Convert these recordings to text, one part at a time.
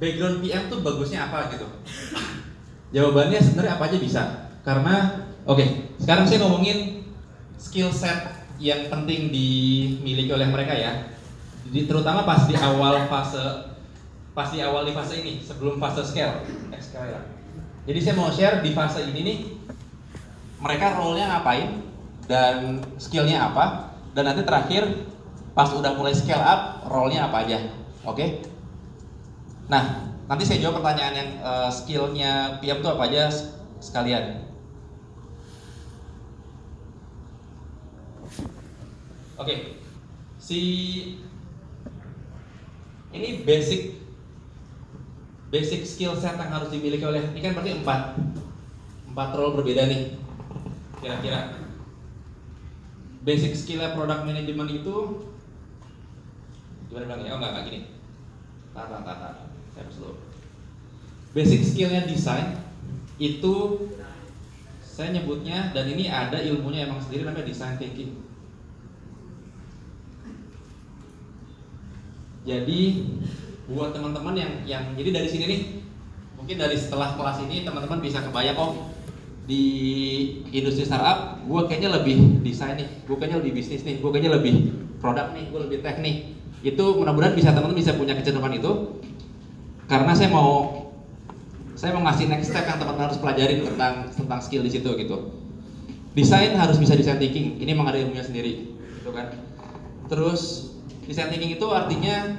background PM tuh bagusnya apa gitu? Jawabannya sebenarnya apa aja bisa. Karena oke, okay, sekarang saya ngomongin skill set yang penting dimiliki oleh mereka ya. Jadi terutama pas di awal fase pas di awal di fase ini sebelum fase scale, scale ya. Jadi saya mau share di fase ini nih mereka role-nya ngapain dan skillnya apa dan nanti terakhir pas udah mulai scale up role-nya apa aja. Oke? Okay? Nah, nanti saya jawab pertanyaan yang uh, skillnya PM itu apa aja sekalian. Oke, okay. si ini basic basic skill set yang harus dimiliki oleh ini kan berarti empat. Empat role berbeda nih kira-kira. Basic skillnya product management itu gimana bilangnya? Oh enggak enggak gini. Tata tata saya slow. Basic skillnya desain itu saya nyebutnya dan ini ada ilmunya emang sendiri namanya design thinking. Jadi buat teman-teman yang yang jadi dari sini nih mungkin dari setelah kelas ini teman-teman bisa kebayang oh di industri startup gue kayaknya lebih desain nih gue kayaknya lebih bisnis nih gue kayaknya lebih produk nih gue lebih teknik itu mudah-mudahan bisa teman-teman bisa punya kecenderungan itu karena saya mau saya mau ngasih next step yang teman-teman harus pelajarin tentang tentang skill di situ gitu. Desain harus bisa design thinking. Ini memang ada ilmunya sendiri, gitu kan. Terus design thinking itu artinya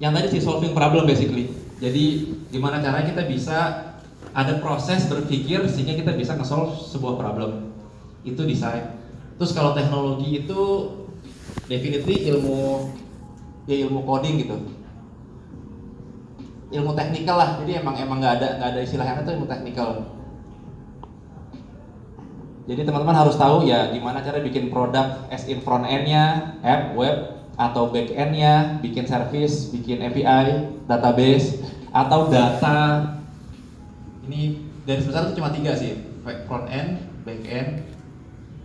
yang tadi sih solving problem basically. Jadi gimana caranya kita bisa ada proses berpikir sehingga kita bisa nge-solve sebuah problem. Itu desain. Terus kalau teknologi itu definitely ilmu ya ilmu coding gitu ilmu teknikal lah. Jadi emang emang nggak ada nggak ada istilahnya itu ilmu teknikal. Jadi teman-teman harus tahu ya gimana cara bikin produk as in front end-nya app web atau back end-nya bikin service bikin API database atau data. Ini dari sebesar itu cuma tiga sih. Front end back end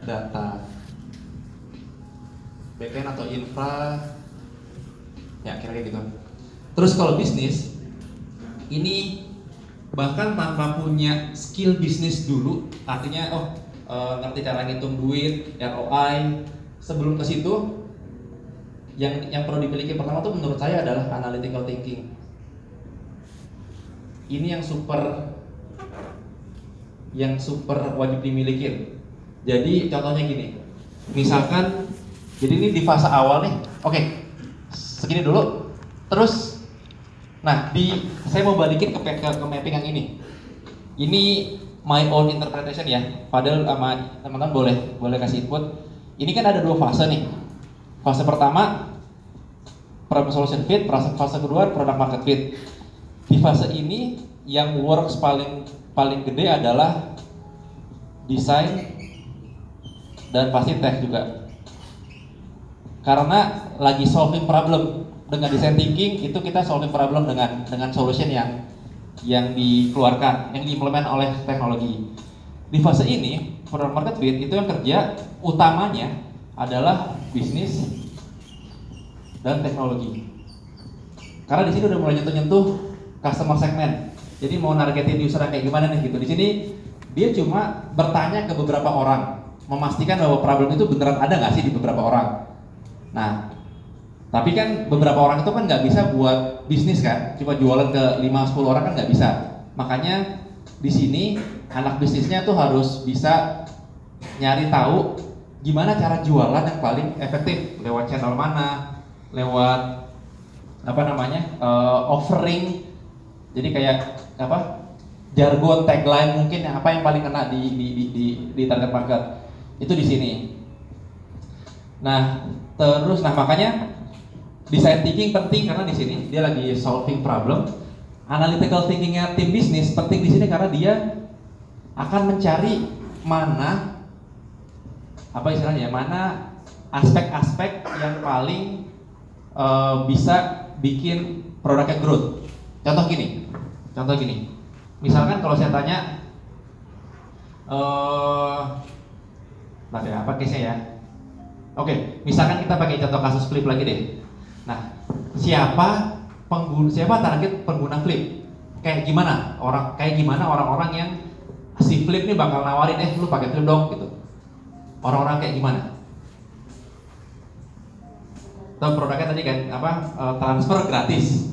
data. Back end atau infra. Ya kira-kira gitu. Terus kalau bisnis ini bahkan tanpa punya skill bisnis dulu artinya oh e, ngerti cara ngitung duit ROI sebelum ke situ yang yang perlu dimiliki pertama tuh menurut saya adalah analytical thinking. Ini yang super yang super wajib dimiliki. Jadi contohnya gini misalkan jadi ini di fase awal nih oke segini dulu terus Nah, di saya mau balikin ke, ke, ke mapping yang ini. Ini my own interpretation ya. Padahal sama teman-teman boleh boleh kasih input. Ini kan ada dua fase nih. Fase pertama problem solution fit, fase, fase kedua product market fit. Di fase ini yang works paling paling gede adalah desain dan pasti tech juga. Karena lagi solving problem dengan design thinking itu kita solving problem dengan dengan solution yang yang dikeluarkan, yang diimplement oleh teknologi. Di fase ini, product market fit itu yang kerja utamanya adalah bisnis dan teknologi. Karena di sini udah mulai nyentuh-nyentuh customer segment. Jadi mau nargetin user kayak gimana nih gitu. Di sini dia cuma bertanya ke beberapa orang, memastikan bahwa problem itu beneran ada nggak sih di beberapa orang. Nah, tapi kan beberapa orang itu kan nggak bisa buat bisnis kan, cuma jualan ke 5-10 orang kan nggak bisa. Makanya di sini anak bisnisnya tuh harus bisa nyari tahu gimana cara jualan yang paling efektif lewat channel mana, lewat apa namanya uh, offering. Jadi kayak apa jargon tagline mungkin apa yang paling kena di di di, di, di target market itu di sini. Nah terus nah makanya Design thinking penting karena di sini dia lagi solving problem. Analytical thinkingnya tim bisnis penting di sini karena dia akan mencari mana apa istilahnya mana aspek-aspek yang paling uh, bisa bikin produknya growth. Contoh gini, contoh gini. Misalkan kalau saya tanya, uh, ya, apa case-nya ya? Oke, misalkan kita pakai contoh kasus flip lagi deh. Siapa pengguna siapa target pengguna flip? Kayak gimana? Orang kayak gimana orang-orang yang si flip nih bakal nawarin eh lu pakai flip dong gitu. Orang-orang kayak gimana? Tahu produknya tadi kan apa eh, transfer gratis.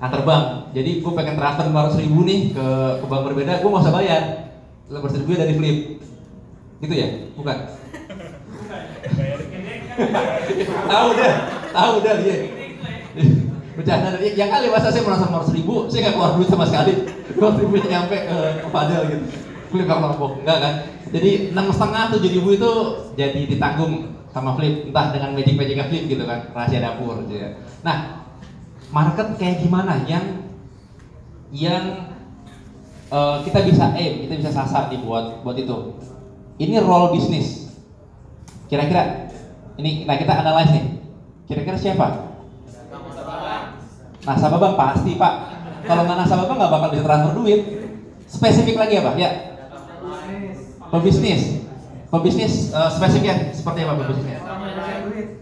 Antar bank. Jadi gue pengen transfer 500 ribu nih ke, ke bank berbeda gue nggak usah bayar. 500 ribu dari flip. Gitu ya? Bukan? Tahu dah tahu dah dia bercanda tadi yang kali masa saya merasa 500 ribu saya nggak keluar duit sama sekali. 500 ribu nyampe ke, ke Fadel gitu. Flip kalau lombok enggak kan jadi enam setengah tujuh ribu itu jadi ditanggung sama flip. Entah dengan magic magic flip gitu kan rahasia dapur gitu ya. Nah market kayak gimana? Yang yang uh, kita bisa aim kita bisa sasar nih buat buat itu. Ini role bisnis. Kira-kira ini nah kita analyze nih. Kira-kira siapa nasabah bang? Pasti pak. Kalau nggak nasabah bang nggak bakal bisa transfer duit. Spesifik lagi apa ya. Pebisnis. Pebisnis uh, spesifiknya seperti apa pebisnisnya?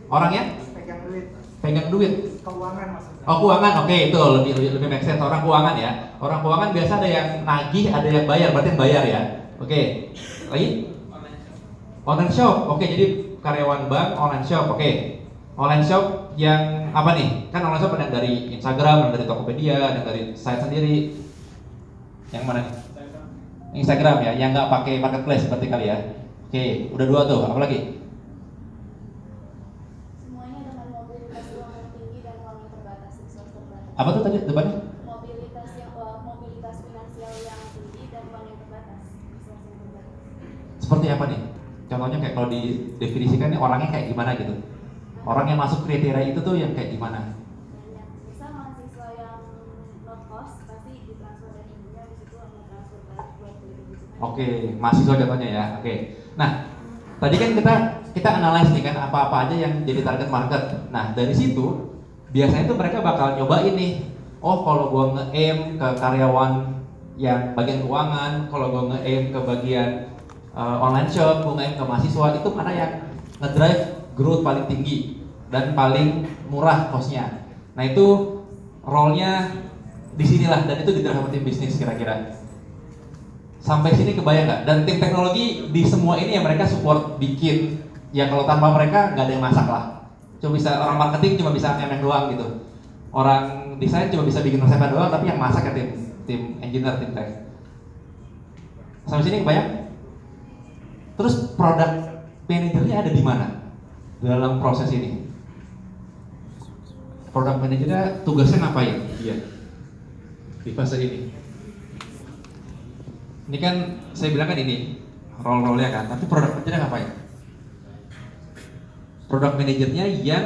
Orangnya pegang duit. Pegang duit. Keuangan maksudnya. Oh keuangan, oke itu lebih lebih lebih make sense. Orang keuangan ya. Orang keuangan biasa ada yang nagih, ada yang bayar, berarti yang bayar ya. Oke, lagi? Online shop, oke jadi karyawan bank online shop, oke. Online shop yang apa nih? Kan online shop ada yang dari Instagram, ada dari Tokopedia, ada yang dari site sendiri. Yang mana nih? Instagram ya, yang nggak pakai marketplace seperti kali ya. Oke, udah dua tuh, apa lagi? Semuanya dengan mobilitas uang yang tinggi dan uang yang terbatas, resource terbatas. Apa tuh tadi depannya? Mobilitas yang uh, mobilitas finansial yang tinggi dan uang yang terbatas, resource yang terbatas. Seperti apa nih? Contohnya kayak kalau didefinisikan orangnya kayak gimana gitu? Orang yang masuk kriteria itu tuh yang kayak gimana? Banyak. Misal mahasiswa. Oke, contohnya ya. Oke. Nah, tadi kan kita kita analyze nih kan apa-apa aja yang jadi target market. Nah, dari situ biasanya tuh mereka bakal nyobain nih. Oh, kalau gua nge-aim ke karyawan yang bagian keuangan, kalau gua nge-aim ke bagian uh, online shop, gua nge-aim ke mahasiswa, itu mana yang ngedrive growth paling tinggi dan paling murah costnya. Nah, itu role-nya di sinilah dan itu di dalam tim bisnis kira-kira sampai sini kebayang nggak? Dan tim teknologi di semua ini yang mereka support bikin, ya kalau tanpa mereka nggak ada yang masak lah. Cuma bisa orang marketing cuma bisa ngemeng doang gitu. Orang desain cuma bisa bikin resepnya doang, tapi yang masak ya tim tim engineer, tim tech. Sampai sini kebayang? Terus produk manajernya ada di mana dalam proses ini? Produk manajernya tugasnya ngapain? Iya. Di fase ini ini kan saya bilang kan ini role-role-nya kan, tapi produk manajernya ngapain? Produk manajernya yang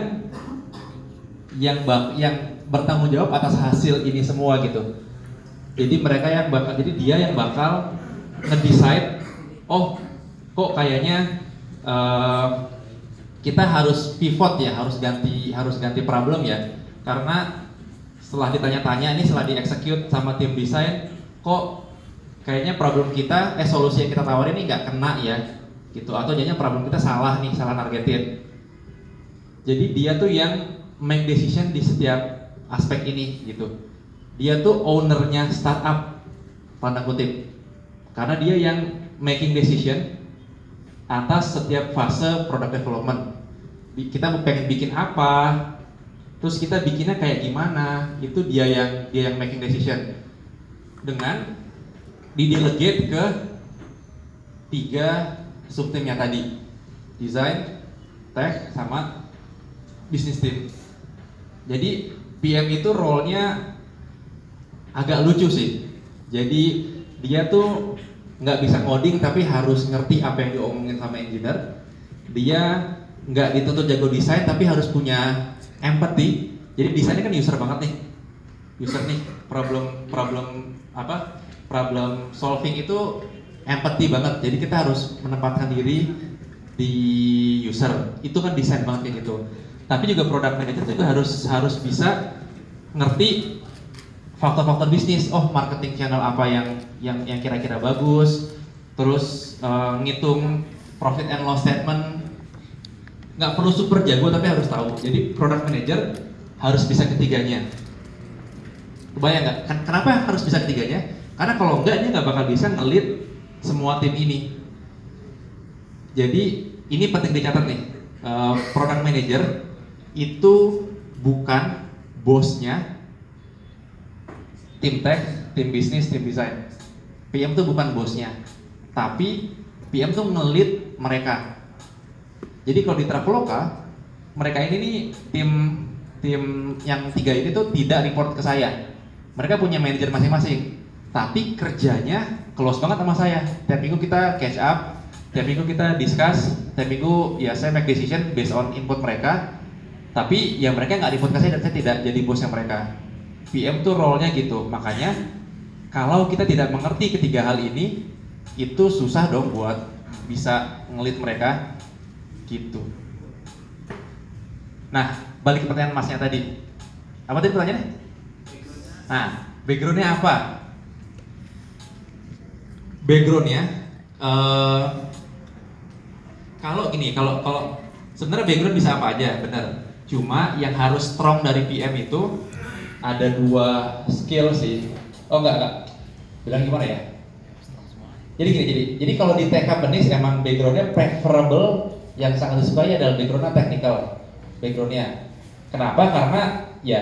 yang bak, yang bertanggung jawab atas hasil ini semua gitu. Jadi mereka yang bakal, jadi dia yang bakal ngedesain, oh kok kayaknya uh, kita harus pivot ya, harus ganti harus ganti problem ya, karena setelah ditanya-tanya ini setelah dieksekut sama tim desain, kok kayaknya problem kita, eh solusi yang kita tawarin ini nggak kena ya, gitu. Atau jadinya problem kita salah nih, salah targetin. Jadi dia tuh yang make decision di setiap aspek ini, gitu. Dia tuh ownernya startup, tanda kutip. Karena dia yang making decision atas setiap fase product development. Kita mau pengen bikin apa, terus kita bikinnya kayak gimana, itu dia yang dia yang making decision. Dengan didelegate ke tiga subtimnya tadi desain, tech, sama bisnis tim. Jadi PM itu role-nya agak lucu sih. Jadi dia tuh nggak bisa ngoding tapi harus ngerti apa yang diomongin sama engineer. Dia nggak dituntut jago desain tapi harus punya empathy. Jadi desainnya kan user banget nih. User nih problem problem apa problem solving itu empathy banget. Jadi kita harus menempatkan diri di user. Itu kan desain banget kayak gitu. Tapi juga product manager juga harus harus bisa ngerti faktor-faktor bisnis. Oh, marketing channel apa yang yang yang kira-kira bagus. Terus uh, ngitung profit and loss statement. Nggak perlu super jago tapi harus tahu. Jadi product manager harus bisa ketiganya. Kebayang nggak? Ken- Kenapa harus bisa ketiganya? Karena kalau enggak dia nggak bakal bisa ngelit semua tim ini. Jadi ini penting dicatat nih. Eh, product manager itu bukan bosnya tim tech, tim bisnis, tim desain. PM itu bukan bosnya, tapi PM tuh ngelit mereka. Jadi kalau di Traveloka, mereka ini nih tim tim yang tiga ini tuh tidak report ke saya. Mereka punya manajer masing-masing, tapi kerjanya close banget sama saya. Tiap minggu kita catch up, tiap minggu kita discuss, tiap minggu ya saya make decision based on input mereka. Tapi ya mereka nggak report ke saya dan saya tidak jadi bosnya mereka. PM tuh role-nya gitu, makanya kalau kita tidak mengerti ketiga hal ini, itu susah dong buat bisa ngelit mereka gitu. Nah, balik ke pertanyaan masnya tadi. Apa tadi pertanyaannya? Nah, backgroundnya apa? Backgroundnya, eh, kalau gini, kalau kalau sebenarnya background bisa apa aja, benar. Cuma yang harus strong dari PM itu ada dua skill sih. Oh enggak enggak. Bilang gimana ya? Jadi gini, jadi jadi kalau di tech companies emang backgroundnya preferable yang sangat disukai adalah backgroundnya technical backgroundnya. Kenapa? Karena ya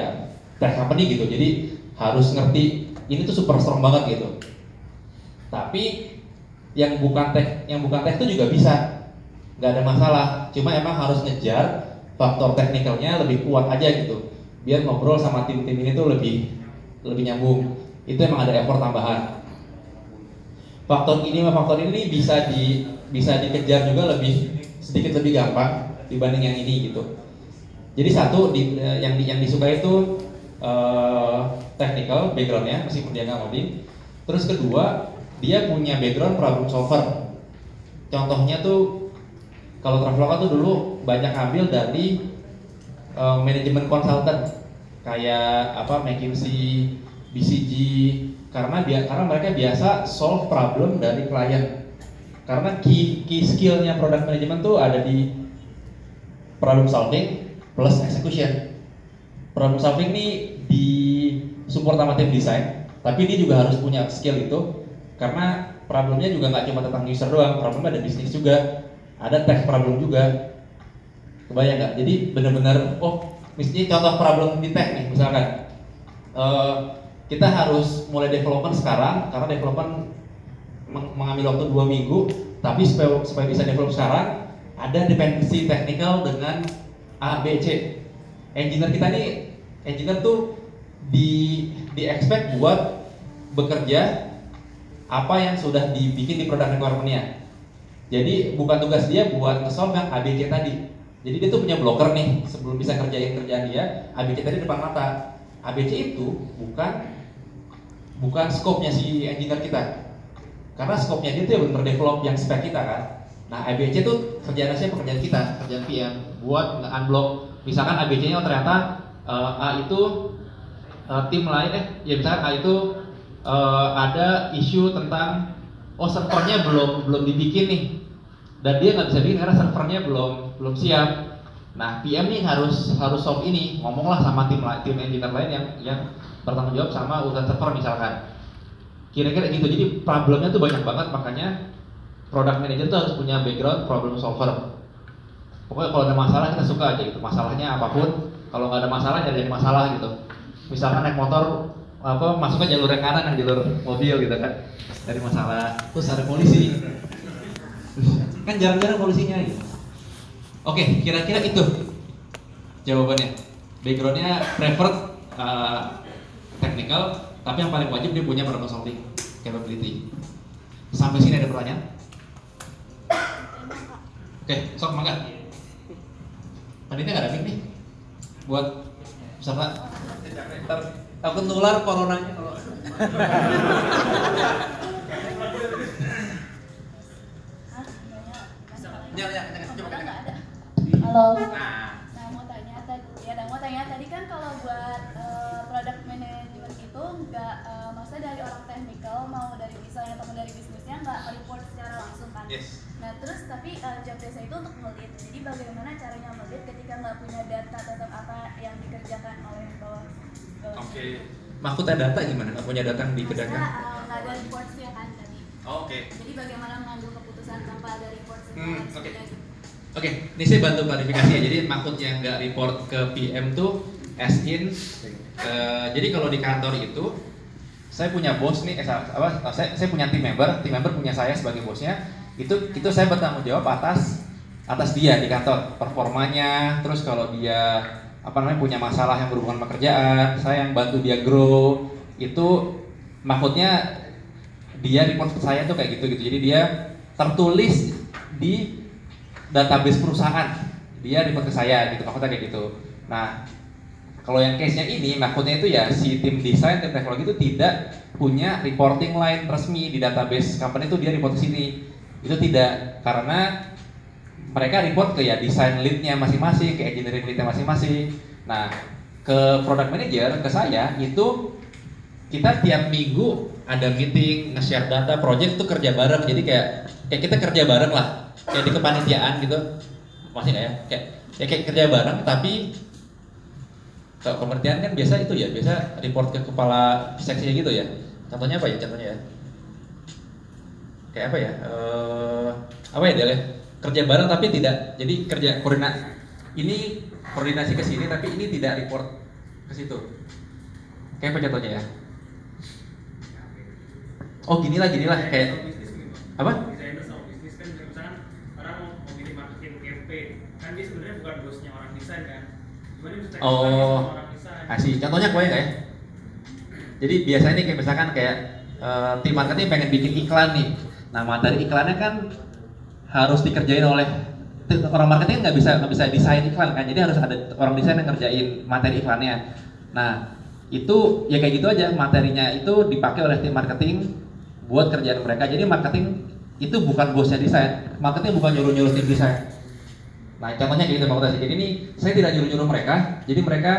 tech company gitu, jadi harus ngerti ini tuh super strong banget gitu. Tapi yang bukan tech, yang bukan tech itu juga bisa, nggak ada masalah. Cuma emang harus ngejar faktor teknikalnya lebih kuat aja gitu, biar ngobrol sama tim-tim ini tuh lebih lebih nyambung. Itu emang ada effort tambahan faktor ini sama faktor ini bisa di bisa dikejar juga lebih sedikit lebih gampang dibanding yang ini gitu. Jadi satu di, eh, yang yang disukai itu eh, technical backgroundnya meskipun dia nggak ngoding. Terus kedua dia punya background problem solver. Contohnya tuh kalau Traveloka tuh dulu banyak ambil dari eh, manajemen consultant kayak apa McKinsey, BCG karena dia karena mereka biasa solve problem dari klien karena key key skillnya product management tuh ada di problem solving plus execution. Problem solving ini di support sama tim desain tapi dia juga harus punya skill itu. Karena problemnya juga nggak cuma tentang user doang problemnya ada bisnis juga ada tech problem juga. Kebayang nggak? Jadi benar-benar oh misalnya contoh problem di tech nih misalkan eh, kita harus mulai development sekarang karena development mengambil waktu dua minggu tapi supaya supaya bisa develop sekarang ada dependensi technical dengan A B C. Engineer kita nih engineer tuh di di expect buat bekerja apa yang sudah dibikin di product requirement-nya. Jadi bukan tugas dia buat nge-solve yang ABC tadi. Jadi dia tuh punya blocker nih sebelum bisa kerjain kerjaan dia ABC tadi depan mata. ABC itu bukan bukan scope-nya si engineer kita. Karena scope-nya dia tuh yang benar yang spek kita kan. Nah, ABC itu kerjaan siapa? Kerjaan kita, kerjaan PM buat nge-unblock. Misalkan ABC-nya ternyata eh, A itu eh, tim lain eh ya misalkan A itu eh, ada isu tentang oh servernya belum belum dibikin nih dan dia nggak bisa bikin karena servernya belum belum siap. Nah, PM nih harus harus solve ini. Ngomonglah sama tim tim engineer lain yang yang bertanggung jawab sama urusan server misalkan. Kira-kira gitu. Jadi problemnya tuh banyak banget makanya product manager tuh harus punya background problem solver. Pokoknya kalau ada masalah kita suka aja gitu. Masalahnya apa pun. Kalau nggak ada masalah jadi masalah gitu. Misalkan naik motor apa masuk ke jalur yang kanan yang jalur mobil gitu kan. Dari masalah. Terus ada polisi. kan jarang-jarang polisinya gitu. Oke, kira-kira itu jawabannya. Backgroundnya preferred uh, technical, tapi yang paling wajib dia punya problem solving capability. Sampai sini ada pertanyaan? Oke, sok mangga. Panitia nggak ada mic nih buat peserta. Takut nular coronanya kalau. Nyala. enggak ada. Halo. Nah, mau tanya tadi, ya, mau tanya tadi kan kalau buat eh, product management itu nggak, eh, maksudnya dari orang technical mau dari desain ataupun dari bisnisnya nggak report secara langsung kan? yes. Nah terus tapi uh, job desk itu untuk ngelit. Jadi bagaimana caranya ngelit ketika nggak punya data tentang apa yang dikerjakan oleh bawah. Oke, mahkota data gimana? Nggak punya data yang dikedahkan? eh, nggak ada reportsnya kan tadi. Oh, Oke. Jadi bagaimana mengambil keputusan tanpa ada reports itu Hmm, oke. gitu. Oke, ini saya bantu klarifikasi ya. Jadi maksud yang nggak report ke PM tuh as in, eh, jadi kalau di kantor itu saya punya bos nih, eh, apa? Saya, saya punya tim member, tim member punya saya sebagai bosnya. Itu itu saya bertanggung jawab atas atas dia di kantor, performanya. Terus kalau dia apa namanya punya masalah yang berhubungan sama kerjaan, saya yang bantu dia grow. Itu maksudnya dia report ke saya tuh kayak gitu gitu. Jadi dia tertulis di database perusahaan dia report ke saya gitu maksudnya kayak gitu nah kalau yang case-nya ini maksudnya itu ya si tim desain tim teknologi itu tidak punya reporting line resmi di database company itu dia report ke sini. Itu tidak karena mereka report ke ya desain lead-nya masing-masing ke engineering lead-nya masing-masing. Nah ke product manager ke saya itu kita tiap minggu ada meeting nge-share data project tuh kerja bareng. Jadi kayak kayak kita kerja bareng lah. Kayak di kepanitiaan gitu. Masih nggak ya? Kayak ya kayak kerja bareng tapi kalau kementerian kan biasa itu ya biasa report ke kepala seksi gitu ya. Contohnya apa ya contohnya ya? Kayak apa ya? Eh apa ya Del ya? Kerja bareng tapi tidak jadi kerja koordinasi ini koordinasi ke sini tapi ini tidak report ke situ. Kayak apa contohnya ya? Oh gini lah gini lah kayak apa desainer sama bisnis kan misalkan orang mau bikin marketing campaign. Kan dia sebenarnya bukan bosnya orang desain kan Oh. Kasih contohnya kue nggak ya? Jadi biasanya nih kayak misalkan kayak eh, tim marketing pengen bikin iklan nih. Nah materi iklannya kan harus dikerjain oleh orang marketing nggak bisa nggak bisa desain iklan kan. Jadi harus ada orang desain yang ngerjain materi iklannya. Nah itu ya kayak gitu aja materinya itu dipakai oleh tim marketing buat kerjaan mereka. Jadi marketing itu bukan bosnya desain. Marketing bukan nyuruh-nyuruh tim desain. Nah, contohnya kayak gitu Bang. Jadi ini saya tidak nyuruh-nyuruh mereka. Jadi mereka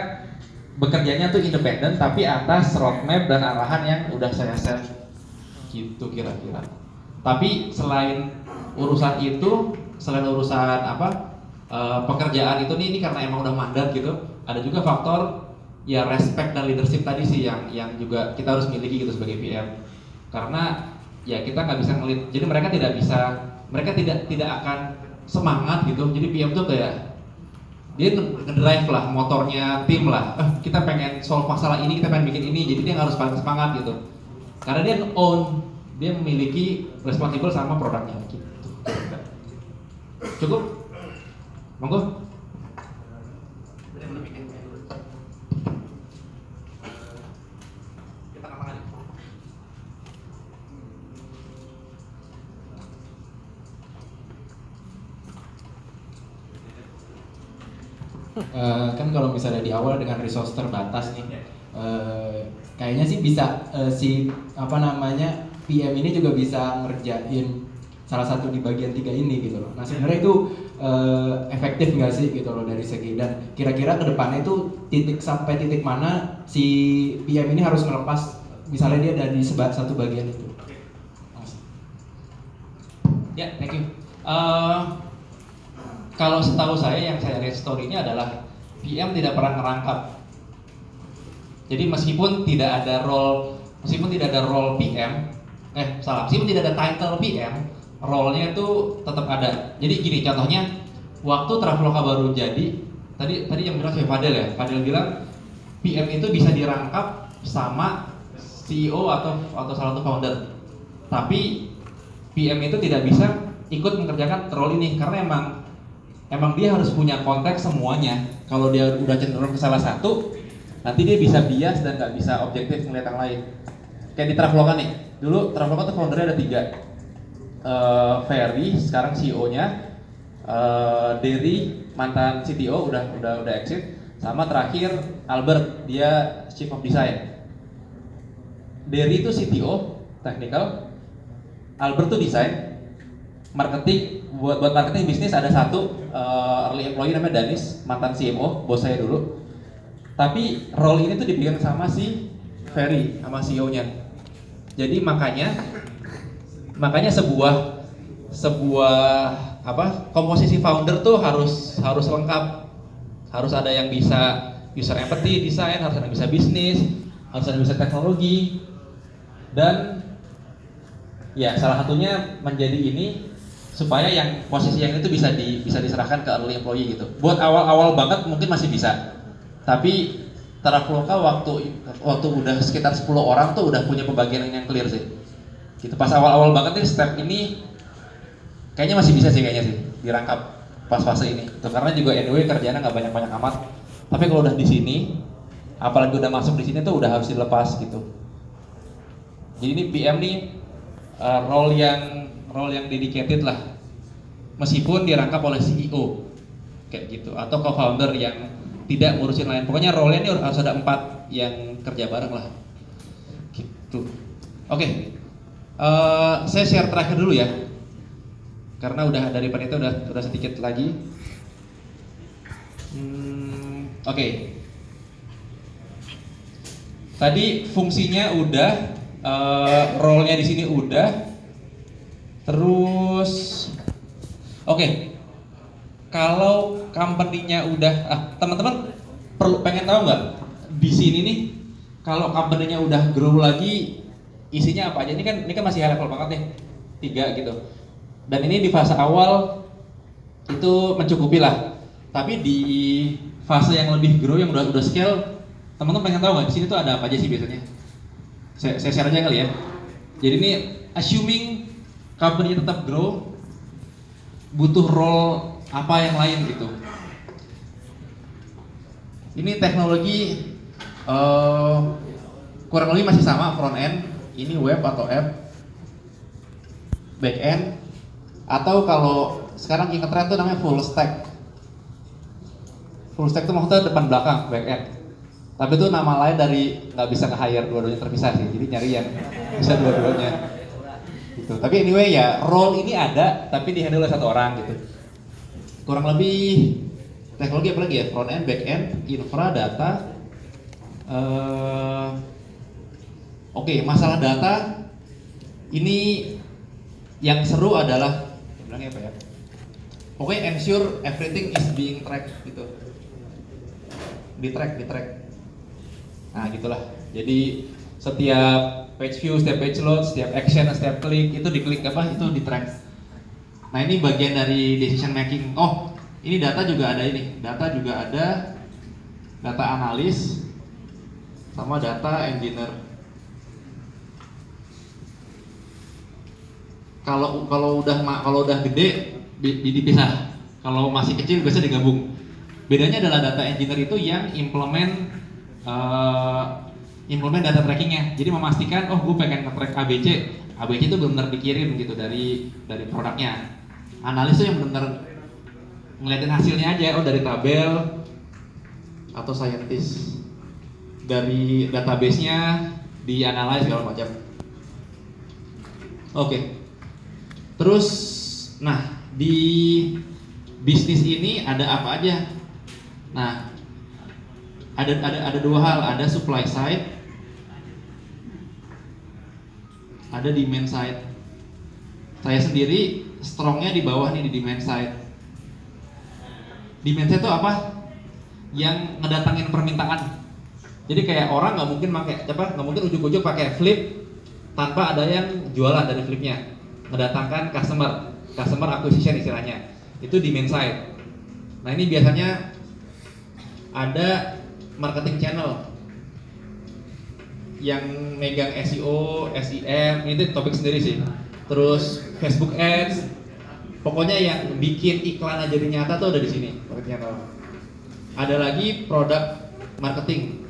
bekerjanya tuh independen tapi atas roadmap dan arahan yang udah saya set gitu kira-kira. Tapi selain urusan itu, selain urusan apa eh, pekerjaan itu nih ini karena emang udah mandat gitu, ada juga faktor ya respect dan leadership tadi sih yang yang juga kita harus miliki gitu sebagai PM. Karena ya kita nggak bisa ngelit. Jadi mereka tidak bisa, mereka tidak tidak akan semangat gitu. Jadi PM tuh kayak dia ngedrive lah motornya tim lah. Eh, kita pengen solve masalah ini kita pengen bikin ini. Jadi dia harus paling semangat gitu. Karena dia own dia memiliki responsible sama produknya. Gitu cukup? Monggo kita ngapa Eh, kan kalau misalnya di awal dengan resource terbatas nih, eh, kayaknya sih bisa eh, si apa namanya PM ini juga bisa ngerjain salah satu di bagian tiga ini gitu loh. Nah sebenarnya itu eh, efektif nggak sih gitu loh dari segi dan kira-kira ke depannya itu titik sampai titik mana si PM ini harus melepas misalnya dia dari satu bagian itu. Ya, thank you. Eh, kalau setahu saya yang saya lihat story-nya adalah PM tidak pernah ngerangkap. Jadi meskipun tidak ada role, meskipun tidak ada role PM, eh salah, meskipun tidak ada title PM, role-nya itu tetap ada. Jadi gini contohnya, waktu Traveloka baru jadi, tadi tadi yang bilang siapa Fadel ya, Fadel bilang PM itu bisa dirangkap sama CEO atau atau salah satu founder. Tapi PM itu tidak bisa ikut mengerjakan role ini karena emang emang dia harus punya konteks semuanya. Kalau dia udah cenderung ke salah satu, nanti dia bisa bias dan nggak bisa objektif melihat yang lain. Kayak di Traveloka nih, dulu Traveloka tuh foundernya ada tiga. Eh, Ferry sekarang CEO-nya, eh, Derry mantan CTO udah udah udah exit, sama terakhir Albert dia Chief of Design. Derry itu CTO, technical, Albert tuh desain, marketing buat buat marketing bisnis ada satu uh, early employee namanya Danis mantan CMO bos saya dulu. Tapi role ini tuh dipegang sama si Ferry sama CEO-nya. Jadi makanya makanya sebuah sebuah apa komposisi founder tuh harus harus lengkap harus ada yang bisa user empathy design harus ada yang bisa bisnis harus ada bisa teknologi dan ya salah satunya menjadi ini supaya yang posisi yang itu bisa di bisa diserahkan ke early employee gitu. Buat awal-awal banget mungkin masih bisa. Tapi Traveloka waktu waktu udah sekitar 10 orang tuh udah punya pembagian yang clear sih. Gitu pas awal-awal banget nih step ini kayaknya masih bisa sih kayaknya sih dirangkap pas fase ini. Tuh, karena juga anyway kerjanya nggak banyak-banyak amat. Tapi kalau udah di sini, apalagi udah masuk di sini tuh udah harus dilepas gitu. Jadi ini PM nih uh, role yang role yang dedicated lah. Meskipun dirangkap oleh CEO kayak gitu atau co-founder yang tidak ngurusin lain. Pokoknya role-nya ini harus ada empat yang kerja bareng lah. Gitu. Oke. Uh, saya share terakhir dulu ya. Karena udah dari panitia udah udah sedikit lagi. Hmm, Oke. Tadi fungsinya udah, uh, role-nya di sini udah. Terus, oke. Kalau company-nya udah, ah teman-teman perlu pengen tahu nggak di sini nih kalau company-nya udah grow lagi isinya apa aja? Ini kan ini kan masih high level banget nih, tiga gitu. Dan ini di fase awal itu mencukupi lah. Tapi di fase yang lebih grow yang udah udah scale, teman-teman pengen tahu nggak di sini tuh ada apa aja sih biasanya? Saya, saya share aja kali ya. Jadi ini assuming company tetap grow, butuh role apa yang lain gitu. Ini teknologi eh, kurang lebih masih sama front end, ini web atau app, back end, atau kalau sekarang yang ngetren tuh namanya full stack. Full stack itu maksudnya depan belakang back end. Tapi itu nama lain dari nggak bisa nge-hire dua-duanya terpisah sih. Jadi nyari yang bisa dua-duanya. Gitu. Tapi anyway ya role ini ada tapi di handle oleh satu orang gitu. Kurang lebih teknologi apa lagi ya? Front end, back end, infra, data. Eh, Oke, masalah data ini yang seru adalah bilangnya apa ya? Pokoknya ensure everything is being tracked gitu. Di track, di track. Nah, gitulah. Jadi setiap page view, setiap page load, setiap action, setiap klik itu diklik apa itu di track. Nah, ini bagian dari decision making. Oh, ini data juga ada ini. Data juga ada data analis sama data engineer. kalau kalau udah kalau udah gede di, di- dipisah. Kalau masih kecil biasa digabung. Bedanya adalah data engineer itu yang implement eh, implement data trackingnya. Jadi memastikan oh gue pengen nge-track ABC, ABC itu benar-benar dikirim gitu dari dari produknya. Analis itu yang benar ngeliatin hasilnya aja oh dari tabel atau scientist dari database-nya dianalisis segala macam. Oke. Terus, nah di bisnis ini ada apa aja? Nah, ada ada ada dua hal, ada supply side, ada demand side. Saya sendiri strongnya di bawah nih di demand side. Demand side itu apa? Yang ngedatangin permintaan. Jadi kayak orang nggak mungkin pakai apa? Nggak mungkin ujuk-ujuk pakai flip tanpa ada yang jualan dari flipnya mendatangkan customer customer acquisition istilahnya itu demand side nah ini biasanya ada marketing channel yang megang SEO, SEM itu topik sendiri sih. Terus Facebook Ads pokoknya yang bikin iklan aja jadi nyata tuh ada di sini ada lagi produk marketing.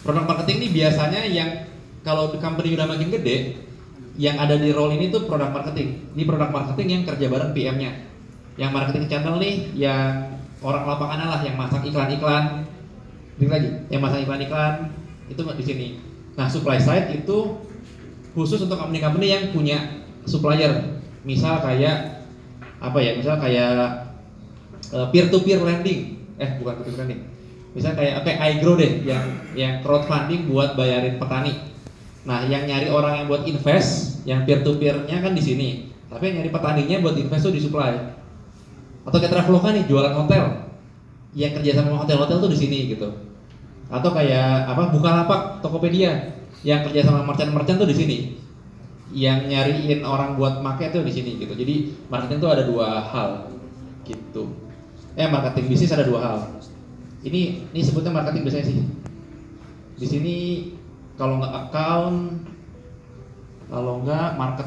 Produk marketing ini biasanya yang kalau company udah makin gede yang ada di role ini tuh produk marketing. Ini produk marketing yang kerja bareng PM-nya yang marketing channel nih yang orang lapangan lah yang masak iklan-iklan ini lagi yang masak iklan-iklan itu di sini nah supply side itu khusus untuk company-company yang punya supplier misal kayak apa ya misal kayak peer to peer lending eh bukan peer to peer lending Misal kayak oke iGrow deh yang yang crowdfunding buat bayarin petani. Nah, yang nyari orang yang buat invest, yang peer to peer-nya kan di sini. Tapi yang nyari petaninya buat invest tuh di supply. Atau kayak Traveloka nih jualan hotel. yang kerja sama hotel-hotel tuh di sini gitu. Atau kayak apa Bukalapak Tokopedia yang kerja sama merchant-merchant tuh di sini. Yang nyariin orang buat make tuh di sini gitu. Jadi marketing tuh ada dua hal gitu. Eh marketing bisnis ada dua hal. Ini ini sebutnya marketing biasanya sih. Di sini kalau nggak account kalau nggak market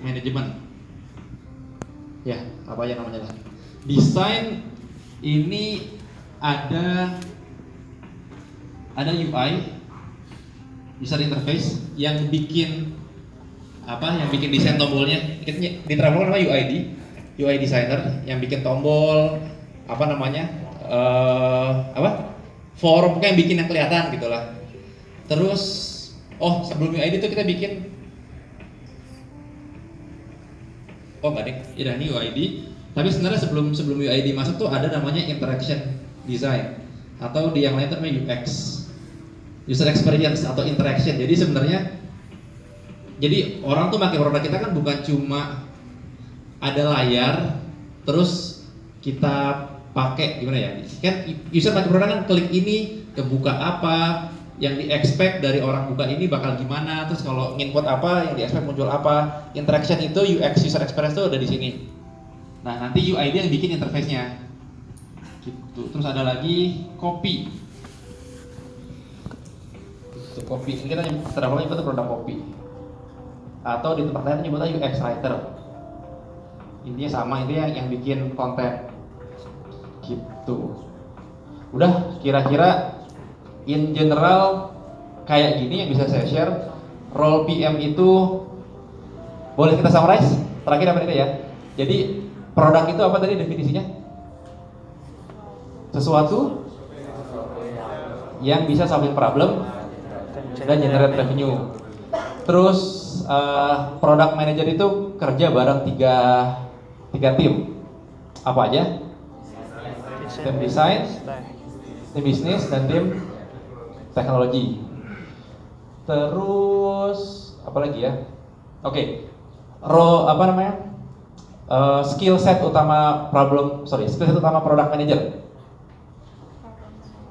management ya apa aja namanya lah desain ini ada ada UI user interface yang bikin apa yang bikin desain tombolnya. Di Traveloka namanya UID UI designer yang bikin tombol apa namanya eh apa form kayak bikin yang kelihatan gitulah. Terus oh sebelum UID itu kita bikin oh nggak deh. Ya ini UID tapi sebenarnya sebelum sebelum UID masuk tuh ada namanya interaction design. Atau di yang lain namanya UX user experience atau interaction. Jadi sebenarnya jadi orang tuh pakai produk kita kan bukan cuma ada layar terus kita pakai gimana ya? Kan user pakai produk kan klik ini kebuka apa yang di expect dari orang buka ini bakal gimana terus kalau input apa yang di expect muncul apa interaction itu UX user experience itu ada di sini. Nah nanti UID yang bikin interface-nya. Gitu. Terus ada lagi copy itu copy ini kita terlalu nyebutnya produk copy atau di tempat lain nyebutnya UX writer. Intinya sama intinya yang bikin konten. Gitu. Udah kira-kira in general kayak gini yang bisa saya share role PM itu boleh kita summarize? Terakhir apa ini ya? Jadi produk itu apa tadi definisinya? Sesuatu yang bisa solving problem dan generate revenue. Terus uh, product manager itu kerja bareng tiga tiga tim. Apa aja? Tim desain tim bisnis dan tim teknologi. Terus apa lagi ya? Oke. Role apa namanya? Uh, skill set utama problem sorry skill set utama product manager.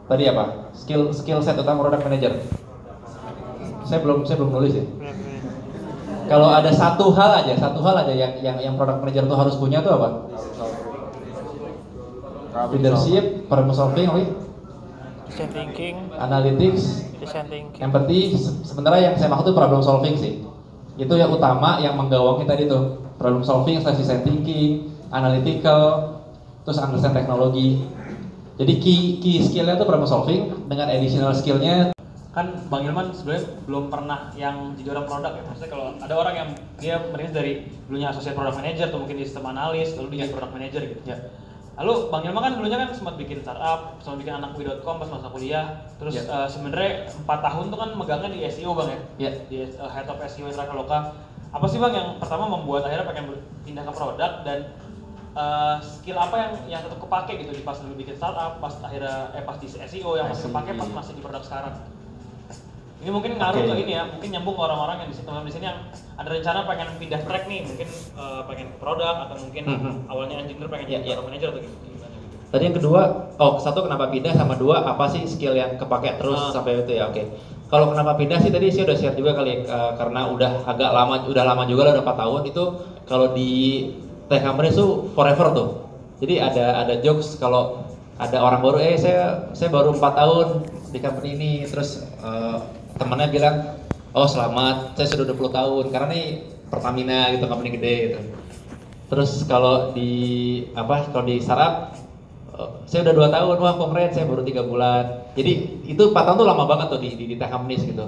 Tadi apa? Skill skill set utama product manager. Saya belum saya belum nulis ya. Kalau ada satu hal aja satu hal aja yang yang yang product manager tuh harus punya tuh apa? Leadership problem solving oke design thinking. Analytics. Design thinking. Empathy se- sebenarnya yang saya maksud itu problem solving sih. Itu yang utama yang menggawangi tadi tuh. Problem solving slash design thinking analytical terus understand teknologi. Jadi key key skillnya tuh problem solving. Dengan additional skillnya kan Bang Ilman sebenarnya belum pernah yang jadi orang produk ya. Maksudnya kalau ada orang yang dia merintis dari dulunya associate product manager atau mungkin di sistem analis lalu dia jadi product manager gitu. Ya. Lalu Bang Ilman kan dulunya kan sempat bikin startup sempat bikin anakwi.com pas masa kuliah. Terus Ya. eh, sebenarnya empat tahun tuh kan megangnya di SEO Bang ya? Ya. di eh, head of SEO Traveloka apa sih Bang yang pertama membuat akhirnya pengen pindah ke produk dan eh, skill apa yang yang tetap kepake gitu di pas dulu bikin startup pas akhirnya eh pas di SEO yang masih kepake pas masih di produk sekarang ini mungkin ngaruh Oke. ke ini ya, mungkin nyambung ke orang-orang yang di teman di sini yang ada rencana pengen pindah track nih, mungkin eh, pengen ke produk atau mungkin Mhm. awalnya engineer pengen Iya, jadi product manager atau gitu. gimana gitu. Tadi yang kedua, oh satu kenapa pindah sama dua apa sih skill yang kepake terus Ah. sampai itu ya oke. Kalau kenapa pindah sih tadi saya udah share juga kali eh, karena udah agak lama udah lama juga lah udah 4 tahun itu kalau di tech company itu forever tuh. Jadi ada ada jokes kalau ada orang baru eh saya saya baru 4 tahun di company ini terus eh, temennya bilang oh selamat saya sudah 20 tahun karena nih Pertamina gitu company gede gitu. Terus kalau di apa kalau di startup eh, saya udah dua tahun wah keren saya baru tiga bulan. Jadi itu 4 tahun tuh lama banget tuh di di, di companies gitu.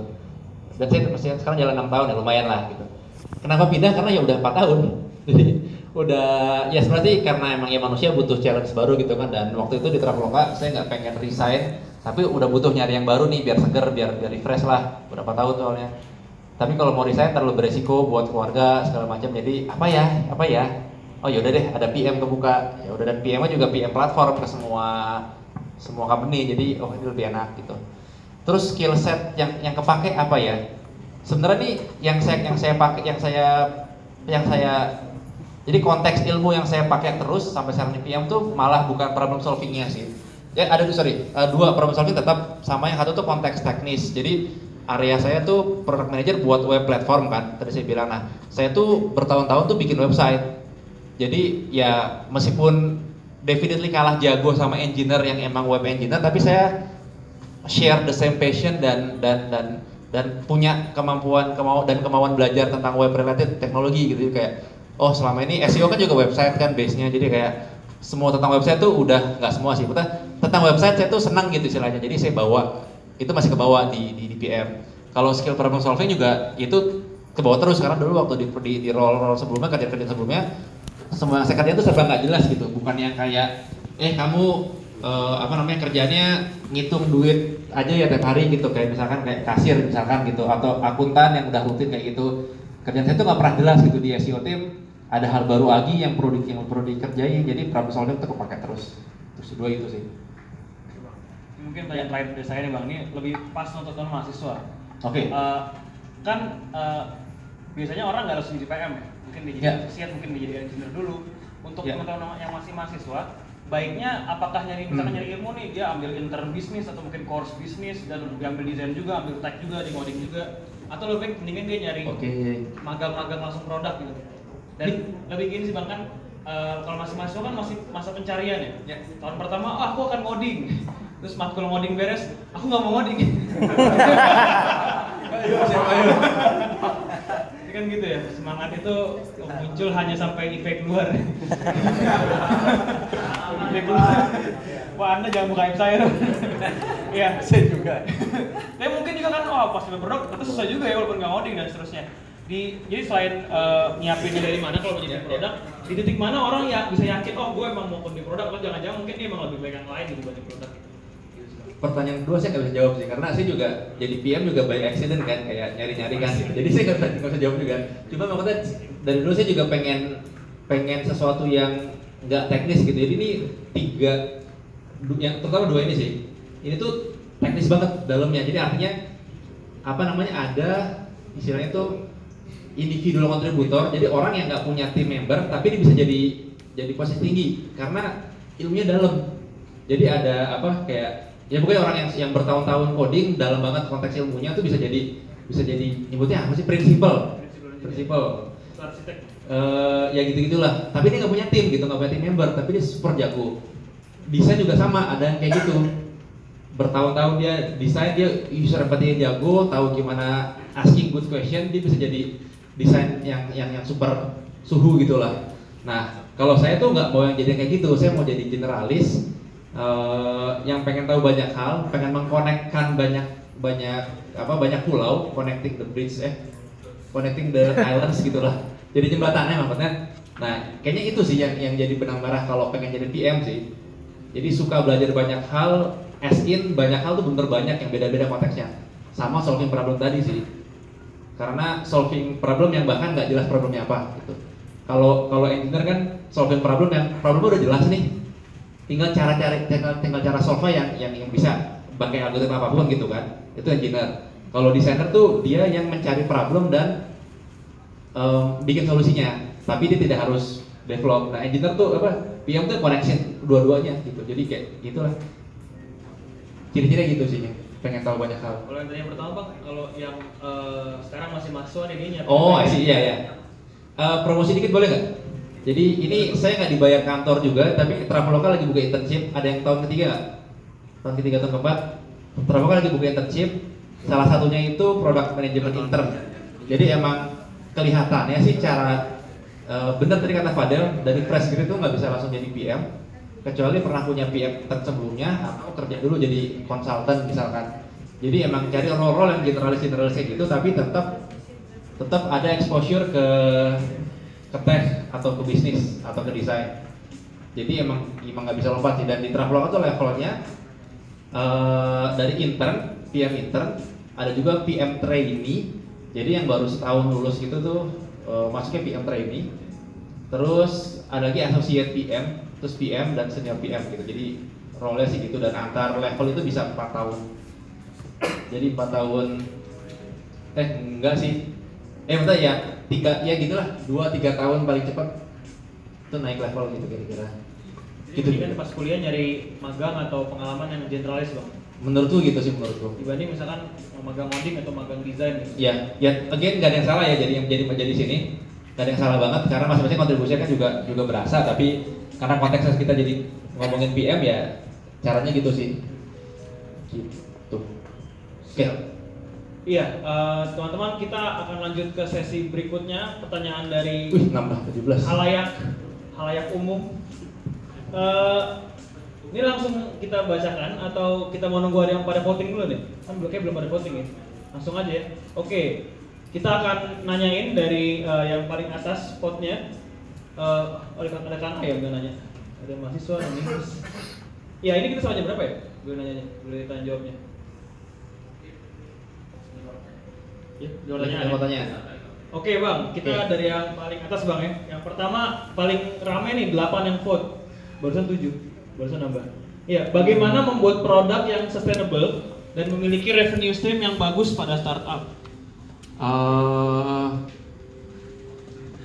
Dan saya saya sekarang jalan enam tahun ya lumayan lah gitu. Kenapa pindah? Karena ya udah 4 tahun. Jadi udah ya sebenarnya karena emang ya manusia butuh challenge baru gitu kan dan waktu itu di Traveloka saya nggak pengen resign tapi udah butuh nyari yang baru nih biar seger biar biar refresh lah. Berapa tahun soalnya. Tapi kalau mau resign terlalu beresiko buat keluarga segala macam. Jadi apa ya apa ya? Oh yaudah deh ada PM kebuka. Ya udah dan PM juga PM platform ke semua semua company. Jadi oh ini lebih enak gitu. Terus skill set yang yang kepake apa ya? Sebenarnya nih yang saya yang saya pakai yang saya yang saya Jadi konteks ilmu yang saya pakai terus sampai sekarang di PM tuh malah bukan problem solvingnya sih. Ya ada tuh sorry, eh, dua problem solving tetap sama yang satu tuh konteks teknis. Jadi area saya tuh product manager buat web platform kan. Tadi saya bilang nah, saya tuh bertahun-tahun tuh bikin website. Jadi ya meskipun definitely kalah jago sama engineer yang emang web engineer, tapi saya share the same passion dan dan dan dan punya kemampuan kemau dan kemauan belajar tentang web related teknologi gitu kayak oh selama ini SEO kan juga website kan base nya jadi kayak semua tentang website tuh udah nggak semua sih tentang website saya tuh senang gitu istilahnya. Jadi saya bawa itu masih ke bawah di, di, di PM kalau skill problem solving juga itu ke bawah terus. Karena dulu waktu di di, di role role sebelumnya kerja kerja sebelumnya semua saya kerjain tuh serba nggak jelas gitu. Bukan yang kayak eh kamu eh, apa namanya kerjanya ngitung duit aja ya tiap hari gitu. Kayak misalkan kayak kasir misalkan gitu. Atau akuntan yang udah rutin kayak gitu. Kerjaan saya tuh nggak pernah jelas gitu. Di SEO tim ada hal baru lagi yang perlu di, yang perlu dikerjain. Jadi problem solving tuh kepake terus. Terus dua itu sih Mungkin pertanyaan terakhir dari saya nih bang, ini lebih pas untuk teman mahasiswa. oke Eh, kan eh, biasanya orang nggak langsung jadi PM ya, mungkin jadi Ya. associate, mungkin jadi engineer dulu. Untuk Ya. teman-teman yang masih mahasiswa, baiknya apakah nyari misalkan Hmm. nyari ilmu nih dia ambil intern bisnis atau mungkin course bisnis dan ambil desain juga, ambil tech juga, di coding juga, atau lebih baik mendingan dia nyari oke magang-magang langsung produk gitu. Dan lebih gini sih bang kan eh, kalau masih mahasiswa kan masih masa pencarian ya. Ya. Tahun pertama, ah aku akan ngoding. Terus matkul ngoding beres, aku nggak mau ngoding. Ini kan gitu ya, semangat itu muncul hanya sampai IP keluar. IP keluar. Wah anda jangan buka aib saya. Iya. Saya juga. Tapi mungkin juga kan, oh pas udah produk, ternyata susah juga ya walaupun nggak ngoding dan seterusnya. Di, jadi selain eh, nyiapinnya dari mana kalau mau jadi produk, di titik mana orang ya bisa yakin, oh gue emang mau di produk, atau jangan-jangan mungkin dia emang lebih baik yang lain gitu dibanding produk. Pertanyaan kedua saya nggak bisa jawab sih karena saya juga jadi PM juga by accident kan kayak nyari-nyari kan. Jadi saya nggak bisa, jawab juga. Cuma maksudnya dari dulu saya juga pengen pengen sesuatu yang nggak teknis gitu. Jadi ini tiga yang terutama dua ini sih. Ini tuh teknis banget dalamnya. Jadi artinya apa namanya ada istilahnya tuh individual kontributor jadi orang yang nggak punya tim member tapi dia bisa jadi jadi posisi tinggi. Karena ilmunya dalam. Jadi ada apa kayak ya pokoknya orang yang yang bertahun-tahun coding dalam banget konteks ilmunya tuh bisa jadi bisa jadi nyebutnya apa sih? Prinsipal prinsipal Itu arsitek. eh ya gitu gitulah tapi dia nggak punya tim gitu nggak punya tim member tapi dia super jago. Desain juga sama ada yang kayak gitu. Bertahun-tahun dia desain dia user empathy jago tahu gimana asking good question dia bisa jadi desain yang yang yang super suhu gitulah. Nah kalau saya tuh nggak mau yang jadi kayak gitu. Saya mau jadi generalis eh, yang pengen tahu banyak hal pengen mengkonekkan banyak banyak apa banyak pulau connecting the bridge eh connecting the islands gitulah jadi jembatannya maksudnya. Nah kayaknya itu sih yang yang jadi benang merah kalau pengen jadi PM sih. Jadi suka belajar banyak hal as in banyak hal tuh bener banyak yang beda-beda konteksnya. Sama solving problem tadi sih. Karena solving problem yang bahkan nggak jelas problemnya apa gitu. Kalau kalau engineer kan solving problem yang problemnya udah jelas nih tinggal cara cari tinggal, tinggal cara solve yang yang yang bisa pakai algoritma apa pun gitu kan. Itu engineer. Kalau desainer tuh dia yang mencari problem dan em, bikin solusinya. Tapi dia tidak harus develop. Nah engineer tuh apa PM tuh connection dua-duanya gitu. Jadi kayak gitulah. Ciri-cirinya gitu sih pengen tahu banyak hal. Kalau yang tadi yang pertama bang, kalau yang eh, sekarang masih mahasiswa nih nyiapin Oh, ya? iya ya. Eh, promosi dikit boleh nggak? Jadi ini saya nggak dibayar kantor juga, tapi Traveloka lagi buka internship. Ada yang tahun ketiga nggak? Tahun ketiga tahun keempat, Traveloka lagi buka internship. Salah satunya itu product management intern. Jadi emang kelihatannya sih cara eh, benar tadi kata Fadel dari fresh grade itu nggak bisa langsung jadi PM, kecuali pernah punya PM sebelumnya atau kerja dulu jadi konsultan misalkan. Jadi emang cari role-role yang generalis-generalis gitu, tapi tetap tetap ada exposure ke ke tech atau ke bisnis atau ke desain. Jadi emang emang nggak bisa lompat sih dan di Traveloka tuh levelnya eh, dari intern, PM intern, ada juga PM trainee. Jadi yang baru setahun lulus gitu tuh eh, masuknya PM trainee. Terus ada lagi associate PM, terus PM dan senior PM gitu. Jadi role-nya sih gitu dan antar level itu bisa 4 tahun. Jadi 4 tahun eh enggak sih eh maksudnya ya tiga ya gitulah. Dua tiga tahun paling cepat. Itu naik level gitu kira-kira. Gitu. Jadi kan pas kuliah nyari magang atau pengalaman yang generalis bang. menurutku gitu sih menurutku. Dibanding misalkan magang modding atau magang desain gitu. ya ya again gak ada yang salah ya jadi yang jadi menjadi sini. Gak ada yang salah banget karena masing-masing kontribusinya kan juga juga berasa. Tapi karena konteksnya kita jadi ngomongin PM ya caranya gitu sih. Gitu. Oke Iya, eh, teman-teman kita akan lanjut ke sesi berikutnya pertanyaan dari wih nambah 17 halayak halayak umum. Eh, ini langsung kita bacakan atau kita mau nunggu ada yang pada voting dulu nih? Kan belum belum ada voting ya. Langsung aja ya. Oke, kita akan nanyain dari eh, yang paling atas spotnya. Eh, oleh ada Kang Ayam yang nanya. Ada mahasiswa nih. Ya ini kita sama jam berapa ya? Gue nanyanya, boleh tanya jawabnya. Ya, pertanyaan. mau ya. Oke bang, kita Oke. dari yang paling atas bang ya. Yang pertama paling rame nih 8 yang vote, barusan 7, barusan nambah. Iya, bagaimana membuat produk yang sustainable dan memiliki revenue stream yang bagus pada startup? Eh,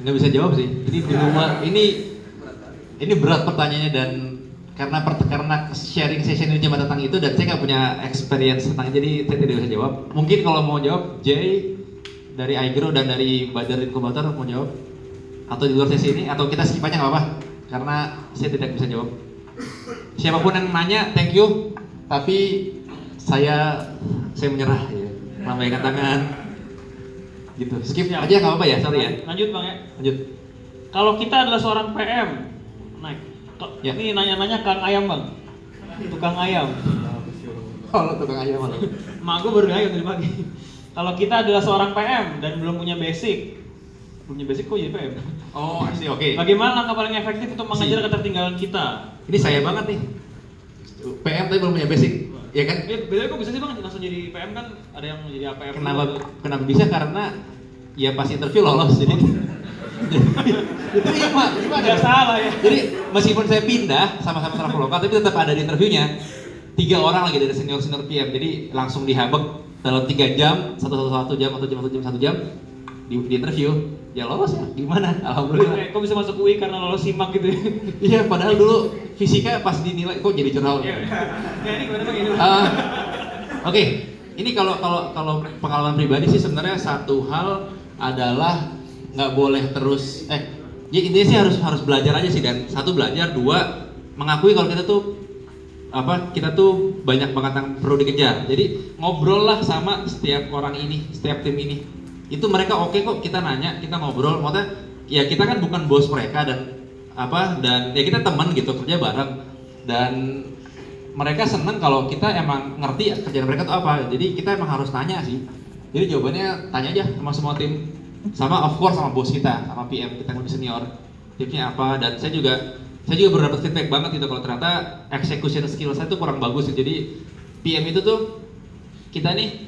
nggak bisa jawab sih. Ini di rumah ini ini berat pertanyaannya dan karena per- karena sharing session ini cuma tentang itu dan saya nggak punya experience tentang jadi saya tidak bisa jawab. Mungkin kalau mau jawab Jay dari iGrow dan dari Badar Incubator mau jawab atau di luar sesi ini atau kita skip aja nggak apa karena saya tidak bisa jawab. Siapa pun yang nanya, thank you. Tapi saya saya menyerah ya. Lambaikan tangan gitu skip Siap. aja nggak apa-apa ya sorry ya Lanjut bang ya. lanjut Kalau kita adalah seorang PM, naik. Ya. Ini nanya-nanya Kang Ayam bang, tukang ayam. kalau tukang ayam malu Mak gue baru ayam tadi pagi. Kalau kita adalah seorang PM dan belum punya basic, punya basic kok jadi PM? oh I see oke Bagaimana langkah paling efektif untuk mengejar Si. ketertinggalan kita? ini saya banget nih PM tapi belum punya basic ya kan Eh, biasanya kok bisa sih bang langsung jadi PM kan ada yang jadi APM kenapa dulu. kenapa bisa karena ya pas interview lolos jadi itu iya pak. Gimana salah ya. jadi meskipun saya pindah sama-sama Traveloka tapi tetap ada di interviewnya. Tiga orang lagi dari senior senior PM jadi langsung dihabek dalam tiga jam satu satu satu jam atau jam satu jam satu jam di, di interview. Ya lolos ya gimana? Alhamdulillah. Eh, kok bisa masuk UI karena lolos simak gitu ya? iya padahal dulu fisika pas dinilai kok jadi jurnal. Ya ini gimana bang? Ini? Ah, Oke, ini kalau kalau kalau pengalaman pribadi sih sebenarnya satu hal adalah nggak boleh terus eh ya intinya sih harus harus belajar aja sih dan. Satu belajar. Dua mengakui kalau kita tuh apa kita tuh banyak banget yang perlu dikejar. Jadi ngobrol lah sama setiap orang ini setiap tim ini. Itu mereka oke kok kita nanya kita ngobrol. Maksudnya ya kita kan bukan bos mereka dan apa dan ya kita teman gitu kerja bareng. Dan mereka seneng kalau kita emang ngerti ya kerjaan mereka tuh apa. Jadi kita emang harus tanya sih. Jadi jawabannya tanya aja sama semua tim sama of course sama bos kita sama PM kita yang lebih senior tipsnya apa dan saya juga saya juga berdapat feedback banget gitu kalau ternyata execution skill saya tuh kurang bagus gitu. jadi PM itu tuh kita nih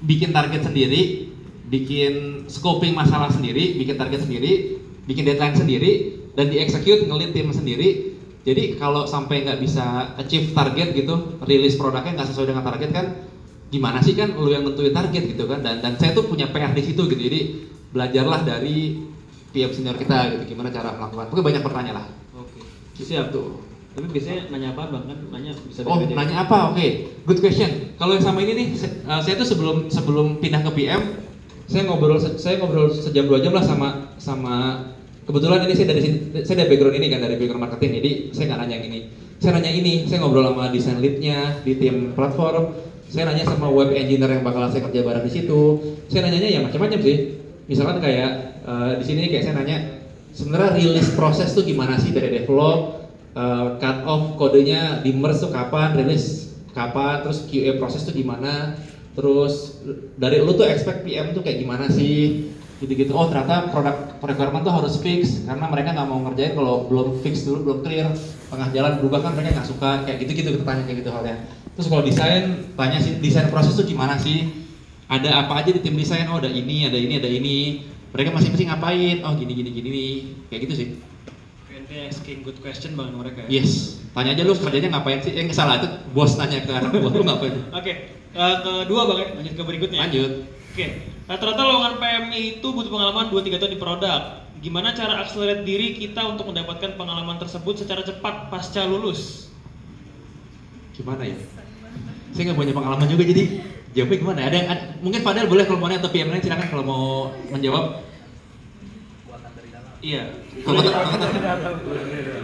bikin target sendiri bikin scoping masalah sendiri bikin target sendiri bikin deadline sendiri dan di-execute ngelit tim sendiri jadi kalau sampai nggak bisa achieve target gitu rilis produknya nggak sesuai dengan target kan gimana sih kan lu yang nentuin target gitu kan dan dan saya tuh punya PR di situ gitu jadi belajarlah dari PM senior kita gitu gimana cara melakukan pokoknya banyak pertanyaan lah Oke. siap tuh Tapi biasanya nanya apa bang kan? Nanya bisa Oh, beda-beda. nanya apa? Oke, good question. Kalau yang sama ini nih, se- uh, saya tuh sebelum sebelum pindah ke PM, saya ngobrol saya ngobrol sejam dua jam lah sama sama kebetulan ini saya dari sini, saya dari background ini kan dari background marketing, jadi saya nggak nanya yang ini. Saya nanya ini, saya ngobrol sama desain leadnya di tim platform, saya nanya sama web engineer yang bakal saya kerja bareng di situ. Saya nanyanya ya macam-macam sih. Misalkan kayak uh, di sini kayak saya nanya sebenarnya rilis proses tuh gimana sih dari develop uh, cut off kodenya di merge tuh kapan rilis kapan terus QA proses tuh gimana terus dari lu tuh expect PM tuh kayak gimana sih gitu-gitu oh ternyata produk requirement tuh harus fix karena mereka nggak mau ngerjain kalau belum fix dulu belum clear tengah jalan berubah kan mereka nggak suka kayak gitu-gitu kita tanya kayak gitu halnya terus kalau desain tanya sih desain proses tuh gimana sih ada apa aja di tim desain oh ada ini ada ini ada ini mereka masing-masing ngapain oh gini gini gini nih kayak gitu sih Ini asking good question bang mereka. ya? Yes, tanya aja lu kerjanya ngapain sih? Eh salah itu bos tanya ke anak buah lu ngapain? Oke, eh, kedua bang ya, lanjut ke berikutnya. Lanjut. Oke, rata-rata lowongan PMI itu butuh pengalaman 2-3 tahun di produk. gimana cara accelerate diri kita untuk mendapatkan pengalaman tersebut secara cepat pasca lulus? Gimana ya? Saya nggak punya pengalaman juga jadi jawabnya gimana? Ada ada- mungkin Fadel boleh kalau mau atau PM lain silakan kalau mau menjawab. Iya. Kalau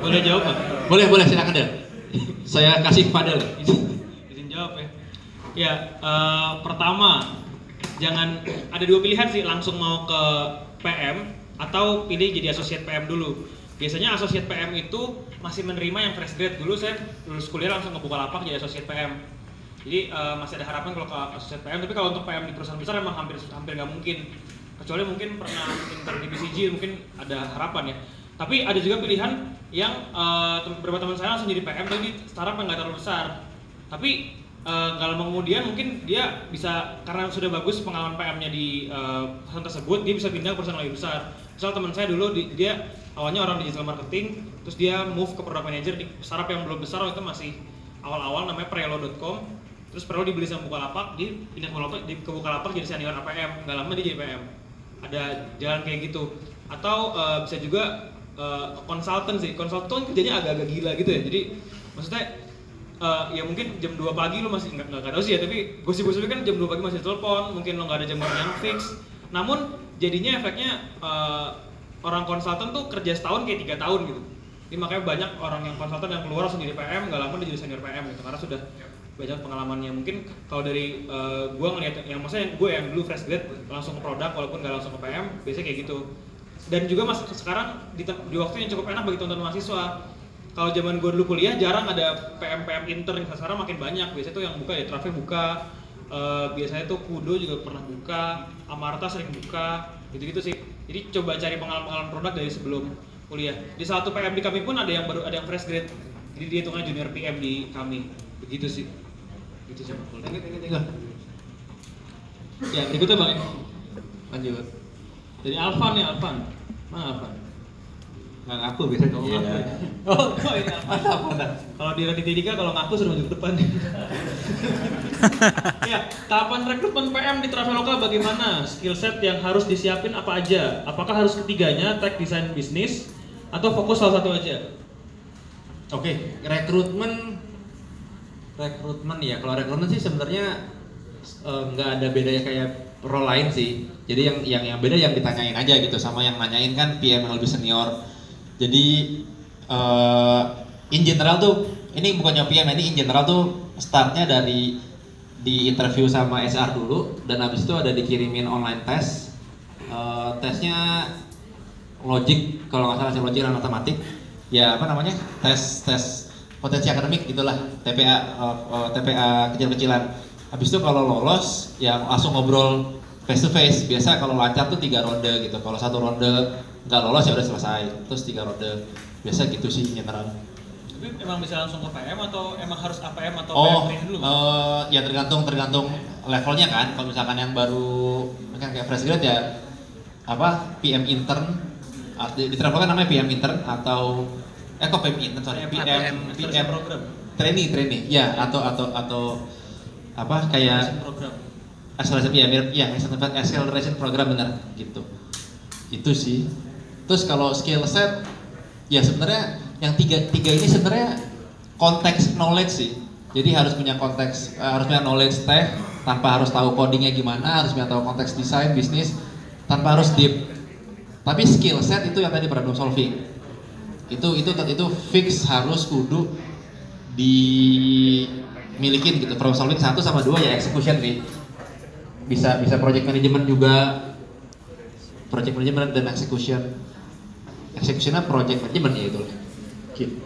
Boleh, jawab boleh boleh silakan Del. Saya kasih Fadel. Izin, izin jawab ya. Ya, eh, pertama jangan ada dua pilihan sih langsung mau ke PM atau pilih jadi associate PM dulu. Biasanya associate PM itu masih menerima yang fresh grade dulu saya lulus kuliah langsung ke Bukalapak jadi associate PM. Jadi eh, masih ada harapan kalau ke associate PM, tapi kalau untuk PM di perusahaan besar emang hampir hampir nggak mungkin. Kecuali mungkin pernah intern di BCG mungkin ada harapan ya. Tapi ada juga pilihan yang beberapa teman saya langsung jadi PM tapi startup yang nggak terlalu besar. Tapi eh, nggak lama kemudian mungkin dia bisa karena sudah bagus pengalaman PM-nya di eh, perusahaan tersebut dia bisa pindah ke perusahaan lebih besar. Misal teman saya dulu di- dia awalnya orang digital marketing, terus dia move ke product manager di startup yang belum besar waktu itu masih awal-awal namanya prelo.com. Terus Prelo dibeli sama Bukalapak, dia pindah ke Bukalapak, di, ke Bukalapak jadi senior APM. Nggak lama dia jadi PM. Ada jalan kayak gitu. Atau eh, bisa juga eh, konsultan sih. Konsultan kerjanya agak-agak gila gitu ya. Jadi maksudnya eh, ya mungkin jam 2 pagi lo masih nggak nggak tahu sih ya tapi gosip-gosipnya kan jam 2 pagi masih telepon mungkin lo nggak ada jam yang fix namun jadinya efeknya eh, orang konsultan tuh kerja setahun kayak tiga tahun gitu jadi makanya banyak orang yang konsultan yang keluar langsung jadi PM nggak lama dia jadi senior PM gitu karena sudah banyak pengalamannya. Mungkin kalau dari eh, gua ngeliat yang maksudnya gue yang dulu fresh grade langsung ke produk walaupun nggak langsung ke PM biasanya kayak gitu. Dan juga mas sekarang di, di waktu yang cukup enak bagi teman-teman mahasiswa. Kalau zaman gue dulu kuliah jarang ada PM PM intern. Sekarang makin banyak. Biasanya tuh yang buka ya Traffic buka. Eh, biasanya tuh Kudo juga pernah buka. Amarta sering buka. Gitu-gitu sih. Jadi coba cari pengalaman-pengalaman produk dari sebelum kuliah. Di satu PM di kami pun ada yang baru ada yang fresh grade. Jadi dia hitungnya junior PM di kami. Begitu sih gitu Pak. Tengok, tengok, tengok. ya berikutnya bang Lanjut. dari Alvan ya Alvan mana Alvan Nggak ngaku biasanya. Oh, Iya. ngaku ya? oh kok ini Alvan mantap. Kalau di Raditya Dika kalau ngaku sudah maju ke depan. ya, tahapan rekrutmen PM di Traveloka bagaimana? Skill set yang harus disiapin apa aja? Apakah harus ketiganya, tech design bisnis atau fokus salah satu aja? Oke, rekrutmen rekrutmen ya. Kalau rekrutmen sih sebenarnya eh, nggak ada bedanya kayak role lain sih. Jadi yang yang yang beda yang ditanyain aja gitu sama yang nanyain kan PM yang lebih senior. Jadi eh, in general tuh ini bukannya PM ini in general tuh startnya dari di interview sama SR dulu dan habis itu ada dikirimin online test. Eh, tesnya logic kalau nggak salah sih logic dan matematik ya apa namanya tes tes potensi akademik gitulah TPA uh, uh, TPA kecil-kecilan. Habis itu kalau lolos ya langsung ngobrol face to face biasa kalau lancar tuh tiga ronde gitu. Kalau satu ronde nggak lolos ya udah selesai. Terus tiga ronde. Biasa gitu sih general. Tapi emang bisa langsung ke PM atau emang harus APM atau oh PM dulu? eh, ya tergantung tergantung levelnya kan. Kalau misalkan yang baru kan kayak fresh grade ya apa PM intern di, di travel kan namanya PM intern atau eh kok PM intern sorry. PM PM program. trainee trainee. Ya atau atau atau apa kayak program. acceleration ya mirip ya acceleration- acceleration program benar gitu. Itu sih. Terus kalau skill set ya sebenarnya yang tiga tiga ini sebenarnya konteks knowledge sih. Jadi harus punya konteks eh, harus punya knowledge tech tanpa harus tahu codingnya gimana harus punya tahu konteks desain bisnis tanpa harus deep. Tapi skill set itu yang tadi problem solving itu itu itu fix harus kudu dimilikin gitu. Problem solving satu sama dua ya execution sih. Bisa bisa project management juga. Project management dan execution. Executionnya project management ya itu. Gitu